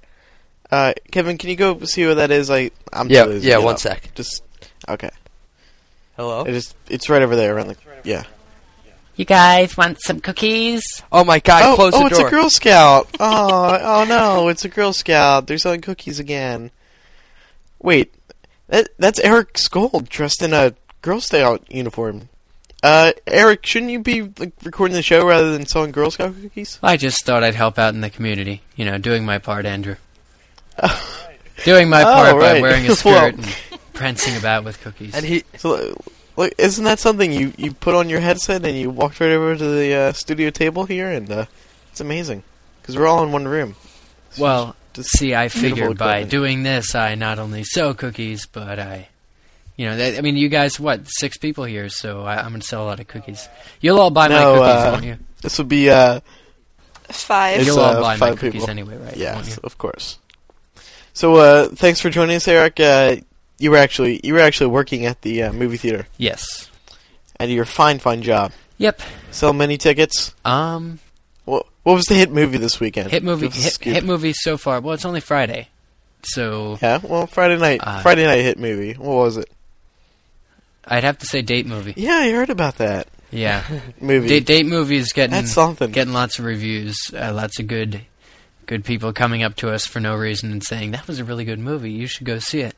Uh, Kevin, can you go see what that is? I, I'm Yeah, too lazy to yeah, one up. sec. Just okay. Hello. It is. It's right over there. Around the yeah. You guys want some cookies? Oh my God! oh, close oh, the it's a Girl Scout. oh, oh no, it's a Girl Scout. They're selling cookies again. Wait, that that's Eric Scull dressed in a Girl Scout uniform. Uh, Eric, shouldn't you be like recording the show rather than selling Girl Scout cookies? I just thought I'd help out in the community. You know, doing my part, Andrew. doing my Oh, part by wearing a Well- skirt and prancing about with cookies. and he So, like, isn't that something you you put on your headset and you walked right over to the uh, studio table here, and uh, it's amazing because we're all in one room. well, Just See, I Beautiful figured by doing this, I not only sell cookies, but I, you know, that, I mean, you guys, what, six people here, so I, I'm going to sell a lot of cookies. You'll all buy my cookies, uh, won't you? this would be uh, Five. You'll all uh, buy my cookies people. anyway, right? won't yes, of course. So uh, thanks for joining us, Eric. Uh, you were actually you were actually working at the uh, movie theater, Yes. and your fine fine job. Yep. Sell many tickets. Um, What what was the hit movie this weekend? hit movie, Give us a hit, hit movie so far. Well, it's only Friday, so Yeah, well, Friday night, Uh, Friday night hit movie. What was it? I'd have to say date movie. Yeah, I heard about that Yeah, movie. date date movie is getting That's something. getting lots of reviews, uh, lots of good, good people coming up to us for no reason and saying that was a really good movie. You should go see it.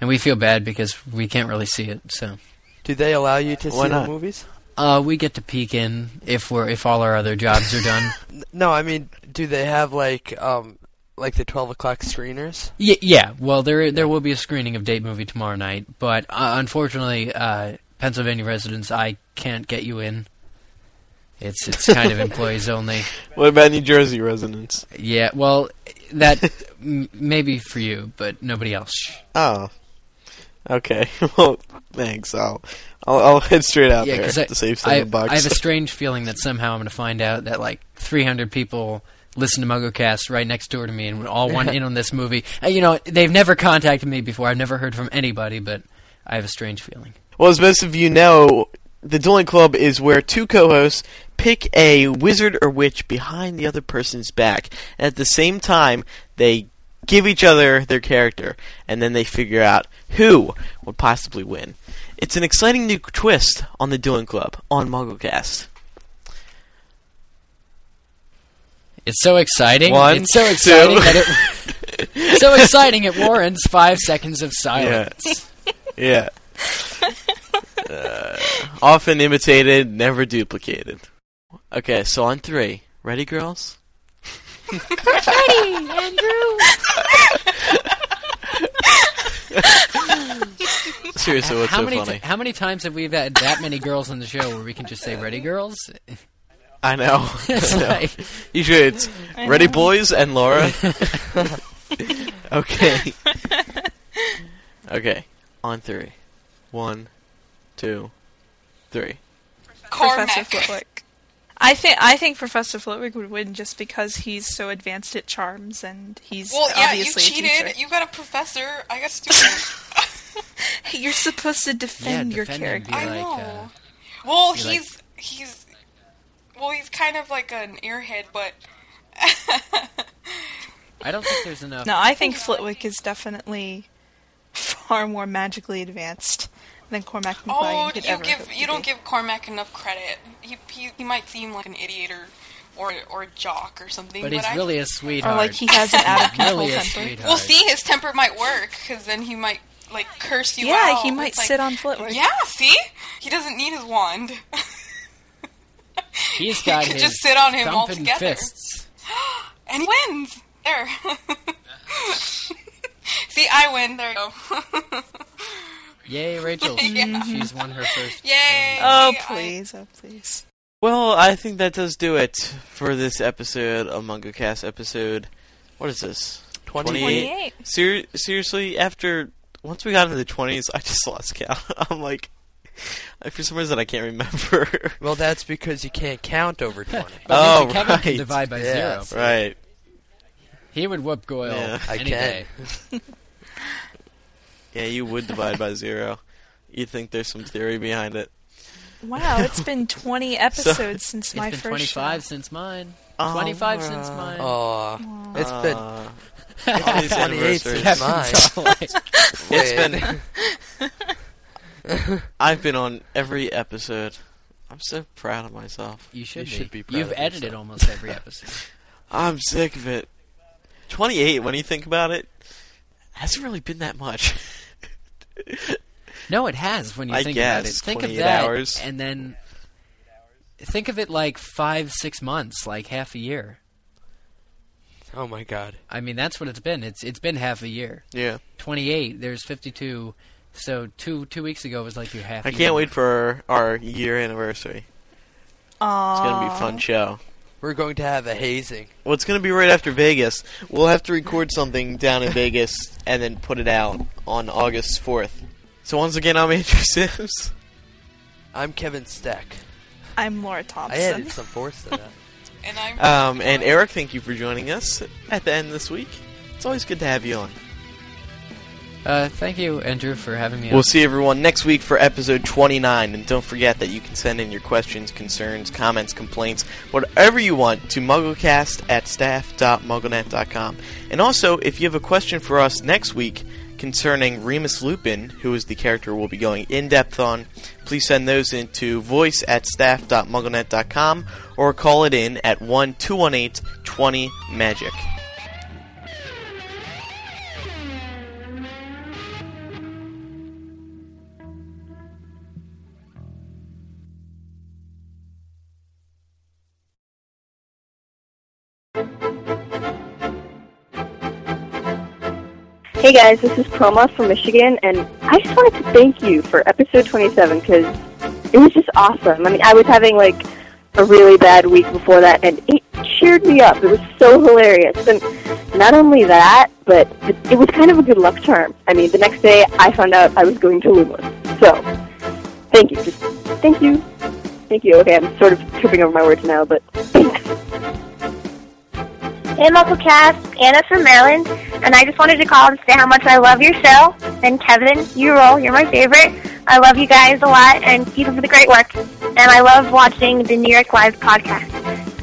And we feel bad because we can't really see it, so Do they allow you to Why see not? the movies? uh, we get to peek in if we're if all our other jobs are done. No, I mean, do they have like um like the twelve o'clock screeners? Y- yeah, well, there there will be a screening of Date Movie tomorrow night, but uh, unfortunately, uh, Pennsylvania residents, I can't get you in. It's it's kind of employees only. What about New Jersey residents? Yeah, well, that m- maybe for you, but nobody else. Oh, okay. well, thanks. I'll I'll, I'll head straight out yeah, there I, to save I. I have a strange feeling that somehow I'm going to find out that like 300 people listen to MuggleCast right next door to me and all want in on this movie. Uh, you know, they've never contacted me before. I've never heard from anybody, but I have a strange feeling. Well, as most of you know, the Dueling Club is where two co-hosts pick a wizard or witch behind the other person's back, and at the same time, they give each other their character, and then they figure out who would possibly win. It's an exciting new twist on the Dueling Club on MuggleCast. It's so exciting. One, it's so two. exciting that it so exciting it warrants five seconds of silence. Yeah. Uh, often imitated, never duplicated. Okay, so on three. Ready, girls? Ready, Andrew. Seriously, what's how so many funny? how many times have we had that many girls on the show where we can just say "ready, girls"? I know. It's I know. like Usually it's ready, boys, and Laura. okay. okay. On three. One, two, three. Professor Flitwick. I think I think Professor Flitwick would win just because he's so advanced at charms and he's Well, yeah, you obviously a cheated. You got a professor. I got a student. Hey, You're supposed to defend your defend and character. be I know. uh, well, you're like- he's he's well, he's kind of like an airhead, but I don't think there's enough. No, I think Flitwick is definitely far more magically advanced than Cormac oh, could you ever give you don't be. give Cormac enough credit. He, he he might seem like an idiot or or or a jock or something, but but, he's I, really a Or sweetheart. like he has an out of control really temper. sweetheart. Well, see, his temper might work because then he might like curse you Yeah, out. he might It's like, sit on Flitwick. Yeah, see, he doesn't need his wand. He's got could his just sit on him thumping altogether. fists. And he wins. There. See, I win. There you go. Yay, Rachel! Yeah. She's won her first. Yay. Oh, oh, oh please, oh please. Well, I think that does do it for this episode of MungoCast episode. What is this? 28. 28. Ser- seriously, after once we got into the twenties, I just lost count. I'm like, for some reason, I can't remember. Well, that's because you can't count over twenty. But Oh, Lindsay Kevin can right. divide by Yeah. zero. right. He would whoop Goyle Yeah. I any can. day. Yeah, you would divide by zero. You'd think there's some theory behind it. Wow, it's been 20 episodes since It's my been first 25 show. since mine. Oh, 25 since uh, mine. Oh, it's been Uh, it's been 28 since mine. it's Wait. been. I've been on every episode. I'm so proud of myself. You should, You should be proud You've of edited yourself. almost every episode. I'm sick of it. 28. When you think about it, hasn't really been that much. No, it has when you I think about it. Think of that, hours. and then think of it like five, six months, like half a year. Oh my god. I mean, that's what it's been. It's it's been half a year. yeah. Twenty-eight. There's fifty-two. So two two weeks ago was like your half. I a can't year. wait for our year anniversary. It's gonna be a fun show. We're going to have a hazing. Well, it's going to be right after Vegas. We'll have to record something down in Vegas and then put it out on August 4th. So once again, I'm Andrew Sims. I'm Kevin Steck. I'm Laura Thompson. I Thompson. added some force to that. And I'm Um, and Eric, thank you for joining us at the end of this week. It's always good to have you on. Uh, thank you, Andrew, for having me. We'll on. see everyone next week for episode 29. And don't forget that you can send in your questions, concerns, comments, complaints, whatever you want to mugglecast at staff.mugglenet.com. And also, if you have a question for us next week concerning Remus Lupin, who is the character we'll be going in depth on, please send those in to voice at staff.mugglenet.com or call it in at 1 218 20 Magic. Hey guys, this is Proma from Michigan, and I just wanted to thank you for episode 27 because it was just awesome. I mean, I was having like a really bad week before that, and it cheered me up. It was so hilarious. And not only that, but it, was kind of a good luck charm. I mean, the next day I found out I was going to Lumos. So, thank you. Just thank you. Thank you. Okay, I'm sort of tripping over my words now, but thanks. Hey, MuggleCast, Anna from Maryland, and I just wanted to call and say how much I love your show. And Kevin, you roll, you're my favorite. I love you guys a lot, and keep up the great work. And I love watching the New York Live podcast.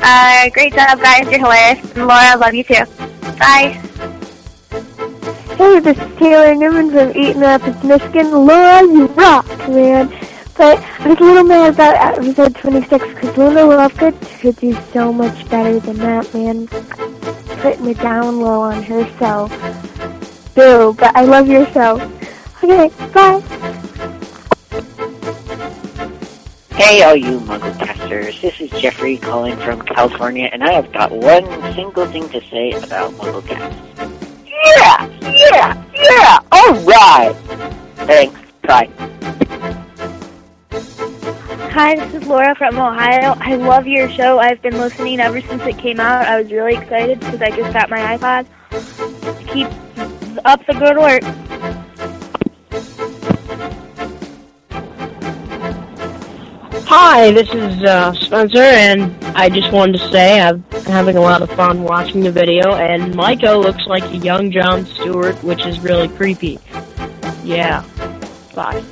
Uh, great job, guys. You're hilarious. And Laura, I love you too. Bye. Hey, this is Taylor Newman from Eaton Rapids, Michigan. Laura, you rock, man. But I was a little mad about episode 26 because Luna Lovegood could do so much better than that, man. Putting it down low on her. Boo, but I love your show. Okay, bye. Hey, all you Mugglecasters. This is Jeffrey calling from California, and I have got one single thing to say about Mugglecast. Yeah! Yeah! Yeah! Alright! Thanks. Bye. Hi, this is Laura from Ohio. I love your show. I've been listening ever since it came out. I was really excited because I just got my iPod. Keep up the good work. Hi, this is uh, Spencer, and I just wanted to say I'm having a lot of fun watching the video, and Micah looks like a young Jon Stewart, which is really creepy. Yeah. Bye.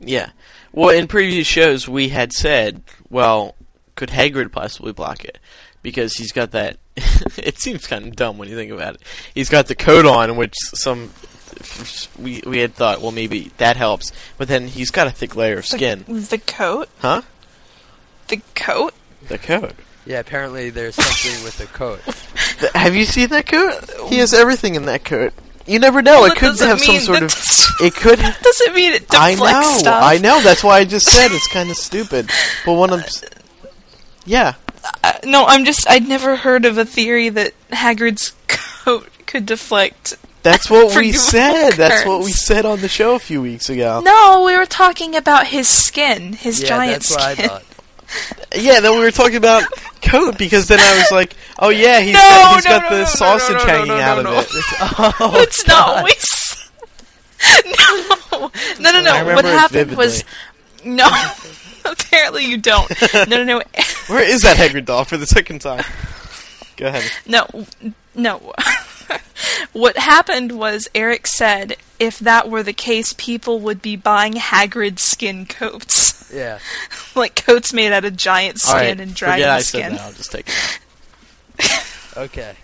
Yeah. Well, in previous shows, we had said, well, could Hagrid possibly block it? Because he's got that. it seems kind of dumb when you think about it. He's got the coat on, which some. We we had thought, well, maybe that helps. But then he's got a thick layer of skin. The, the coat? Huh? The coat? The coat. Yeah, apparently there's something with the coat. Th- have you seen that coat? He has everything in that coat. You never know. Well, it could have some sort of. does- It could. Doesn't mean it I deflects know. stuff. I know. That's why I just said it's kind of stupid. But when I'm. Yeah. Uh, no, I'm just. I'd never heard of a theory that Hagrid's coat could deflect. That's what we Forgivable said. That's what we said on the show a few weeks ago. No, we were talking about his skin, his yeah, giant that's what I skin. Yeah, then we were talking about coat because then I was like, oh yeah, he's No, got, he's no, got no, the sausage hanging out of it. Oh, That's not what we. s- No, no, no, no. What happened was no. Apparently, you don't. No, no, no. Where is that Hagrid doll for the second time? Go ahead. No, no. what happened was Eric said if that were the case, people would be buying Hagrid skin coats, Yeah. like coats made out of giant skin right, and forget I dragon said skin. that. I'll just take it. out. Okay.